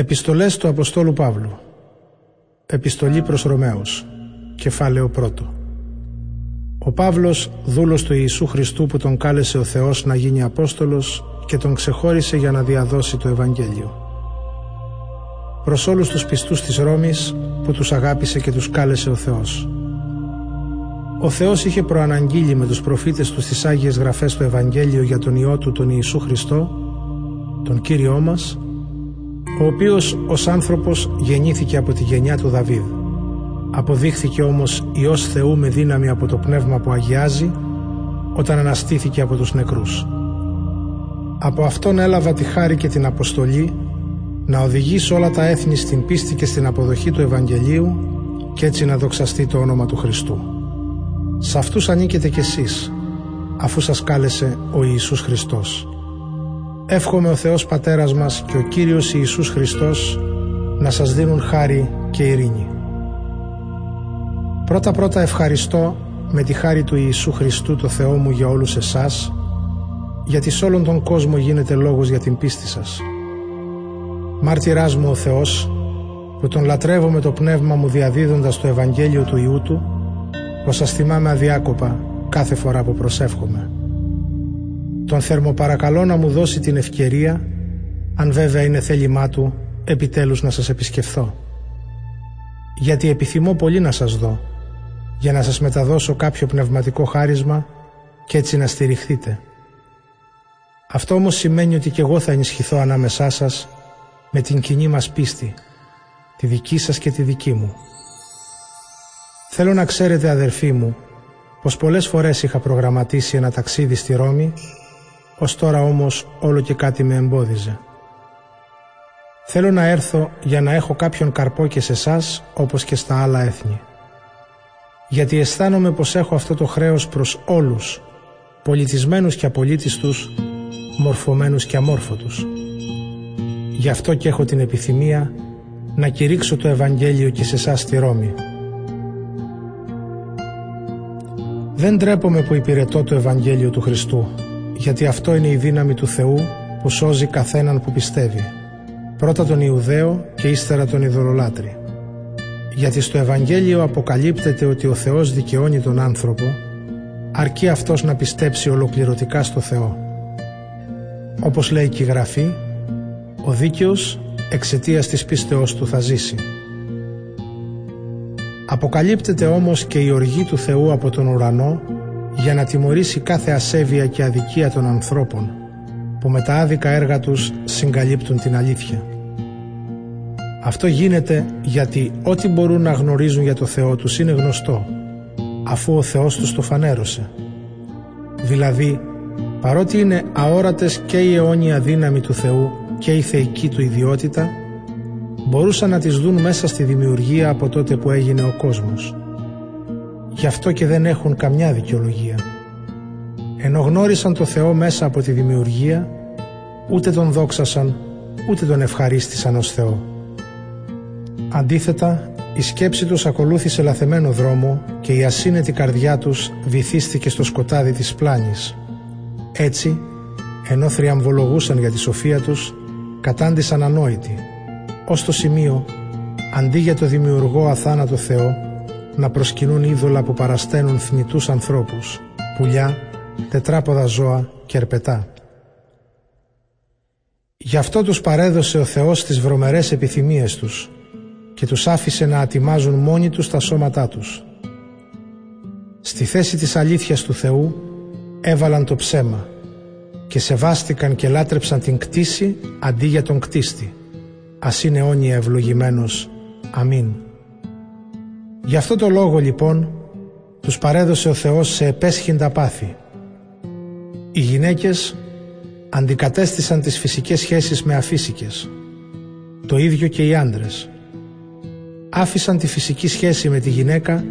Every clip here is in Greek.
Επιστολές του Αποστόλου Παύλου Επιστολή προς Ρωμαίους Κεφάλαιο πρώτο Ο Παύλος, δούλος του Ιησού Χριστού που τον κάλεσε ο Θεός να γίνει Απόστολος και τον ξεχώρισε για να διαδώσει το Ευαγγέλιο. Προς όλους τους πιστούς της Ρώμης που τους αγάπησε και τους κάλεσε ο Θεός. Ο Θεός είχε προαναγγείλει με τους προφήτες τους στις Άγιες Γραφές το Ευαγγέλιο για τον Υιό του τον Ιησού Χριστό, τον Κύριό μας, ο οποίος ως άνθρωπος γεννήθηκε από τη γενιά του Δαβίδ. Αποδείχθηκε όμως Υιός Θεού με δύναμη από το πνεύμα που αγιάζει όταν αναστήθηκε από τους νεκρούς. Από Αυτόν έλαβα τη χάρη και την αποστολή να οδηγήσει όλα τα έθνη στην πίστη και στην αποδοχή του Ευαγγελίου και έτσι να δοξαστεί το όνομα του Χριστού. Σε αυτούς ανήκετε κι εσείς, αφού σας κάλεσε ο Ιησούς Χριστός. Εύχομαι ο Θεός Πατέρας μας και ο Κύριος Ιησούς Χριστός να σας δίνουν χάρη και ειρήνη. Πρώτα πρώτα ευχαριστώ με τη χάρη του Ιησού Χριστού το Θεό μου για όλους εσάς γιατί σε όλον τον κόσμο γίνεται λόγος για την πίστη σας. Μάρτυράς μου ο Θεός που τον λατρεύω με το πνεύμα μου διαδίδοντας το Ευαγγέλιο του Ιού Του πως σας θυμάμαι αδιάκοπα κάθε φορά που προσεύχομαι. Τον θερμοπαρακαλώ να μου δώσει την ευκαιρία, αν βέβαια είναι θέλημά του, επιτέλους να σας επισκεφθώ. Γιατί επιθυμώ πολύ να σας δω, για να σας μεταδώσω κάποιο πνευματικό χάρισμα και έτσι να στηριχθείτε. Αυτό όμως σημαίνει ότι και εγώ θα ενισχυθώ ανάμεσά σας με την κοινή μας πίστη, τη δική σας και τη δική μου. Θέλω να ξέρετε αδερφοί μου πως πολλές φορές είχα προγραμματίσει ένα ταξίδι στη Ρώμη ως τώρα όμως όλο και κάτι με εμπόδιζε. Θέλω να έρθω για να έχω κάποιον καρπό και σε εσάς όπως και στα άλλα έθνη. Γιατί αισθάνομαι πως έχω αυτό το χρέος προς όλους, πολιτισμένους και απολύτιστους, μορφωμένους και αμόρφωτους. Γι' αυτό και έχω την επιθυμία να κηρύξω το Ευαγγέλιο και σε εσάς στη Ρώμη. Δεν τρέπομαι που υπηρετώ το Ευαγγέλιο του Χριστού, γιατί αυτό είναι η δύναμη του Θεού που σώζει καθέναν που πιστεύει. Πρώτα τον Ιουδαίο και ύστερα τον Ιδωλολάτρη. Γιατί στο Ευαγγέλιο αποκαλύπτεται ότι ο Θεός δικαιώνει τον άνθρωπο, αρκεί αυτός να πιστέψει ολοκληρωτικά στο Θεό. Όπως λέει και η Γραφή, ο δίκαιος εξαιτίας της πίστεώς του θα ζήσει. Αποκαλύπτεται όμως και η οργή του Θεού από τον ουρανό για να τιμωρήσει κάθε ασέβεια και αδικία των ανθρώπων που με τα άδικα έργα τους συγκαλύπτουν την αλήθεια. Αυτό γίνεται γιατί ό,τι μπορούν να γνωρίζουν για το Θεό τους είναι γνωστό αφού ο Θεός τους το φανέρωσε. Δηλαδή, παρότι είναι αόρατες και η αιώνια δύναμη του Θεού και η θεϊκή του ιδιότητα, μπορούσαν να τις δουν μέσα στη δημιουργία από τότε που έγινε ο κόσμος. Γι' αυτό και δεν έχουν καμιά δικαιολογία. Ενώ γνώρισαν το Θεό μέσα από τη δημιουργία, ούτε τον δόξασαν, ούτε τον ευχαρίστησαν ως Θεό. Αντίθετα, η σκέψη τους ακολούθησε λαθεμένο δρόμο και η ασύνετη καρδιά τους βυθίστηκε στο σκοτάδι της πλάνης. Έτσι, ενώ θριαμβολογούσαν για τη σοφία τους, κατάντησαν ανόητοι, ως το σημείο, αντί για το δημιουργό αθάνατο Θεό, να προσκυνούν είδωλα που παρασταίνουν θνητούς ανθρώπους, πουλιά, τετράποδα ζώα και ερπετά. Γι' αυτό τους παρέδωσε ο Θεός τις βρωμερές επιθυμίες τους και τους άφησε να ατιμάζουν μόνοι τους τα σώματά τους. Στη θέση της αλήθειας του Θεού έβαλαν το ψέμα και σεβάστηκαν και λάτρεψαν την κτήση αντί για τον κτίστη. Ας είναι όνειε ευλογημένος. Αμήν. Γι' αυτό το λόγο λοιπόν τους παρέδωσε ο Θεός σε επέσχυντα πάθη. Οι γυναίκες αντικατέστησαν τις φυσικές σχέσεις με αφύσικες. Το ίδιο και οι άντρες. Άφησαν τη φυσική σχέση με τη γυναίκα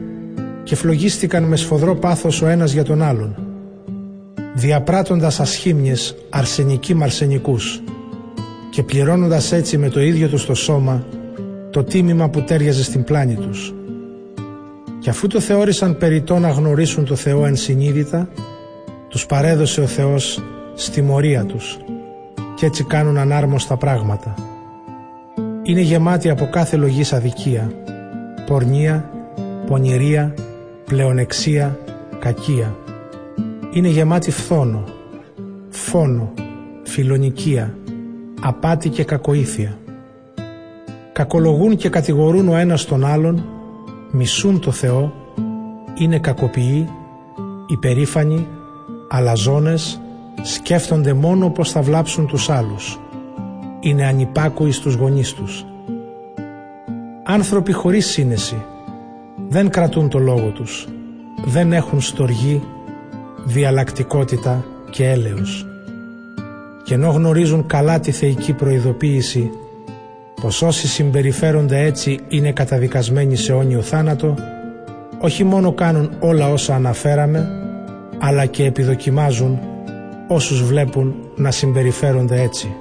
και φλογίστηκαν με σφοδρό πάθος ο ένας για τον άλλον. Διαπράττοντας ασχήμιες αρσενικοί μαρσενικούς και πληρώνοντας έτσι με το ίδιο τους το σώμα το τίμημα που τέριαζε στην πλάνη τους. Και αφού το θεώρησαν περιττό να γνωρίσουν το Θεό ενσυνείδητα, τους παρέδωσε ο Θεός στη μορία τους και έτσι κάνουν ανάρμοστα πράγματα. είναι γεμάτη από κάθε λογής αδικία, πορνεία, πονηρία, πλεονεξία, κακία. Είναι γεμάτη φθόνο, φόνο, φιλονικία, απάτη και κακοήθεια. Κακολογούν και κατηγορούν ο ένας τον άλλον, μισούν το Θεό, είναι κακοποιοί, υπερήφανοι, αλαζόνες, σκέφτονται μόνο πως θα βλάψουν τους άλλους. Είναι ανυπάκουοι στους γονείς τους. Άνθρωποι χωρίς σύνεση, δεν κρατούν το λόγο τους, δεν έχουν στοργή, διαλλακτικότητα και έλεος. Και ενώ γνωρίζουν καλά τη θεϊκή προειδοποίηση πως όσοι συμπεριφέρονται έτσι είναι καταδικασμένοι σε όνιο θάνατο, όχι μόνο κάνουν όλα όσα αναφέραμε, αλλά και επιδοκιμάζουν όσους βλέπουν να συμπεριφέρονται έτσι.